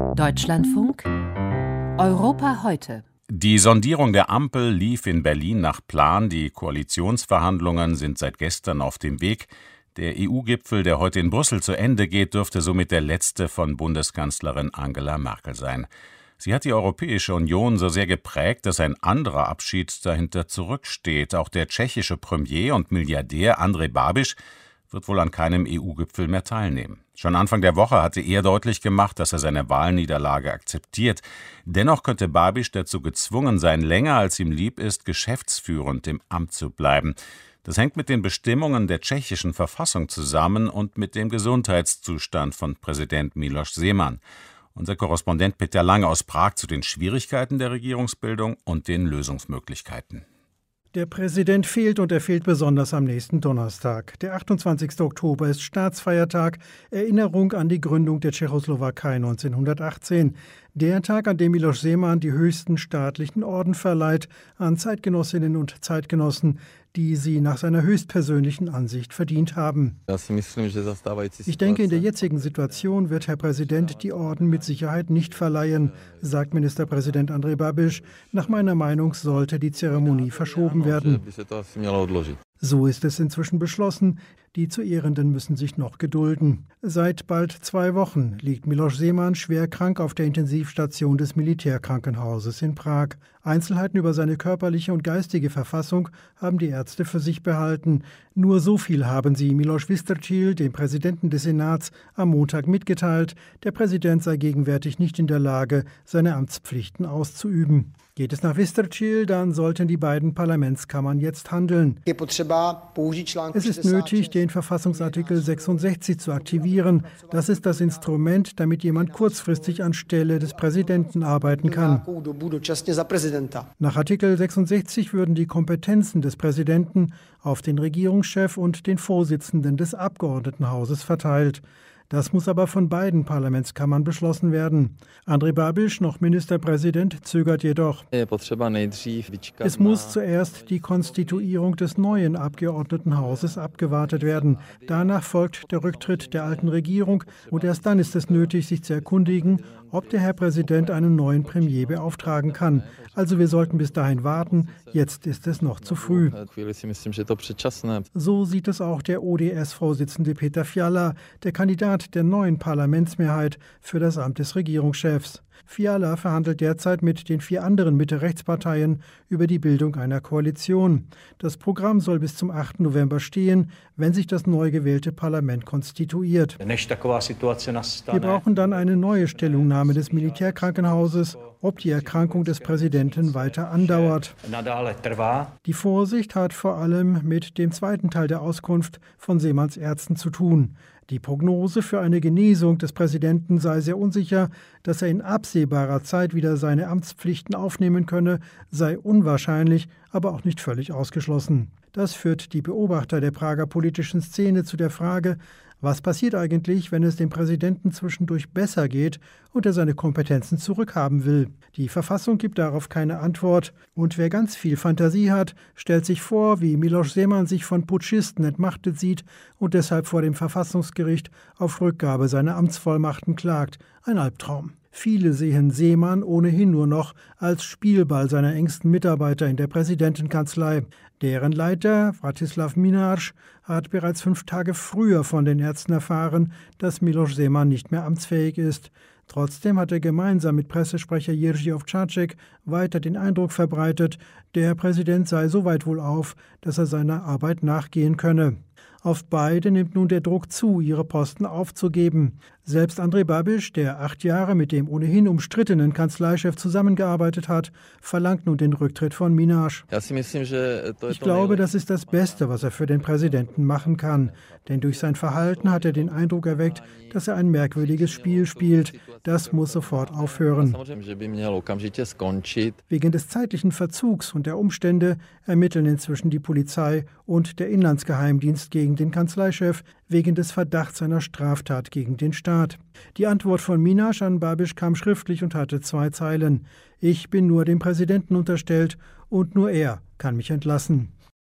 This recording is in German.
Deutschlandfunk Europa heute. Die Sondierung der Ampel lief in Berlin nach Plan. Die Koalitionsverhandlungen sind seit gestern auf dem Weg. Der EU-Gipfel, der heute in Brüssel zu Ende geht, dürfte somit der letzte von Bundeskanzlerin Angela Merkel sein. Sie hat die Europäische Union so sehr geprägt, dass ein anderer Abschied dahinter zurücksteht. Auch der tschechische Premier und Milliardär Andrej Babiš wird wohl an keinem EU-Gipfel mehr teilnehmen. Schon Anfang der Woche hatte er deutlich gemacht, dass er seine Wahlniederlage akzeptiert. Dennoch könnte Babisch dazu gezwungen sein, länger als ihm lieb ist, geschäftsführend im Amt zu bleiben. Das hängt mit den Bestimmungen der tschechischen Verfassung zusammen und mit dem Gesundheitszustand von Präsident Miloš Seemann. Unser Korrespondent Peter Lange aus Prag zu den Schwierigkeiten der Regierungsbildung und den Lösungsmöglichkeiten. Der Präsident fehlt und er fehlt besonders am nächsten Donnerstag. Der 28. Oktober ist Staatsfeiertag, Erinnerung an die Gründung der Tschechoslowakei 1918. Der Tag, an dem Miloš Seemann die höchsten staatlichen Orden verleiht an Zeitgenossinnen und Zeitgenossen, die sie nach seiner höchstpersönlichen Ansicht verdient haben. Ich denke, in der jetzigen Situation wird Herr Präsident die Orden mit Sicherheit nicht verleihen, sagt Ministerpräsident Andrej Babiš. Nach meiner Meinung sollte die Zeremonie verschoben werden. So ist es inzwischen beschlossen. Die zu Ehrenden müssen sich noch gedulden. Seit bald zwei Wochen liegt Miloš Seemann schwer krank auf der Intensivstation des Militärkrankenhauses in Prag. Einzelheiten über seine körperliche und geistige Verfassung haben die Ärzte für sich behalten. Nur so viel haben sie Miloš Vystrčil, dem Präsidenten des Senats, am Montag mitgeteilt. Der Präsident sei gegenwärtig nicht in der Lage, seine Amtspflichten auszuüben. Geht es nach Vystrčil, dann sollten die beiden Parlamentskammern jetzt handeln. Es ist nötig, den Verfassungsartikel 66 zu aktivieren. Das ist das Instrument, damit jemand kurzfristig anstelle des Präsidenten arbeiten kann. Nach Artikel 66 würden die Kompetenzen des Präsidenten auf den Regierungschef und den Vorsitzenden des Abgeordnetenhauses verteilt. Das muss aber von beiden Parlamentskammern beschlossen werden. Andrej Babiš, noch Ministerpräsident, zögert jedoch. Es muss zuerst die Konstituierung des neuen Abgeordnetenhauses abgewartet werden. Danach folgt der Rücktritt der alten Regierung und erst dann ist es nötig, sich zu erkundigen, ob der Herr Präsident einen neuen Premier beauftragen kann. Also wir sollten bis dahin warten. Jetzt ist es noch zu früh. So sieht es auch der ODS-Vorsitzende Peter Fiala, der Kandidat der neuen Parlamentsmehrheit für das Amt des Regierungschefs. Fiala verhandelt derzeit mit den vier anderen Mitte-Rechtsparteien über die Bildung einer Koalition. Das Programm soll bis zum 8. November stehen, wenn sich das neu gewählte Parlament konstituiert. Wir brauchen dann eine neue Stellungnahme des Militärkrankenhauses, ob die Erkrankung des Präsidenten weiter andauert. Die Vorsicht hat vor allem mit dem zweiten Teil der Auskunft von Seemanns Ärzten zu tun. Die Prognose für eine Genesung des Präsidenten sei sehr unsicher, dass er in absehbarer Zeit wieder seine Amtspflichten aufnehmen könne, sei unwahrscheinlich, aber auch nicht völlig ausgeschlossen. Das führt die Beobachter der Prager politischen Szene zu der Frage, was passiert eigentlich, wenn es dem Präsidenten zwischendurch besser geht und er seine Kompetenzen zurückhaben will? Die Verfassung gibt darauf keine Antwort. Und wer ganz viel Fantasie hat, stellt sich vor, wie Miloš Seemann sich von Putschisten entmachtet sieht und deshalb vor dem Verfassungsgericht auf Rückgabe seiner Amtsvollmachten klagt. Ein Albtraum. Viele sehen Seemann ohnehin nur noch als Spielball seiner engsten Mitarbeiter in der Präsidentenkanzlei. Deren Leiter, Vratislav Minarsch, hat bereits fünf Tage früher von den Ärzten erfahren, dass Miloš Seemann nicht mehr amtsfähig ist. Trotzdem hat er gemeinsam mit Pressesprecher Jerzy Ovčáček weiter den Eindruck verbreitet, der Präsident sei so weit wohl auf, dass er seiner Arbeit nachgehen könne. Auf beide nimmt nun der Druck zu, ihre Posten aufzugeben. Selbst Andrej Babiš, der acht Jahre mit dem ohnehin umstrittenen Kanzleichef zusammengearbeitet hat, verlangt nun den Rücktritt von Minasch. Ich glaube, das ist das Beste, was er für den Präsidenten machen kann. Denn durch sein Verhalten hat er den Eindruck erweckt, dass er ein merkwürdiges Spiel spielt. Das muss sofort aufhören. Wegen des zeitlichen Verzugs und der Umstände ermitteln inzwischen die Polizei und der Inlandsgeheimdienst gegen den Kanzleichef wegen des Verdachts einer Straftat gegen den Staat. Die Antwort von Minasch an Babisch kam schriftlich und hatte zwei Zeilen. Ich bin nur dem Präsidenten unterstellt und nur er kann mich entlassen.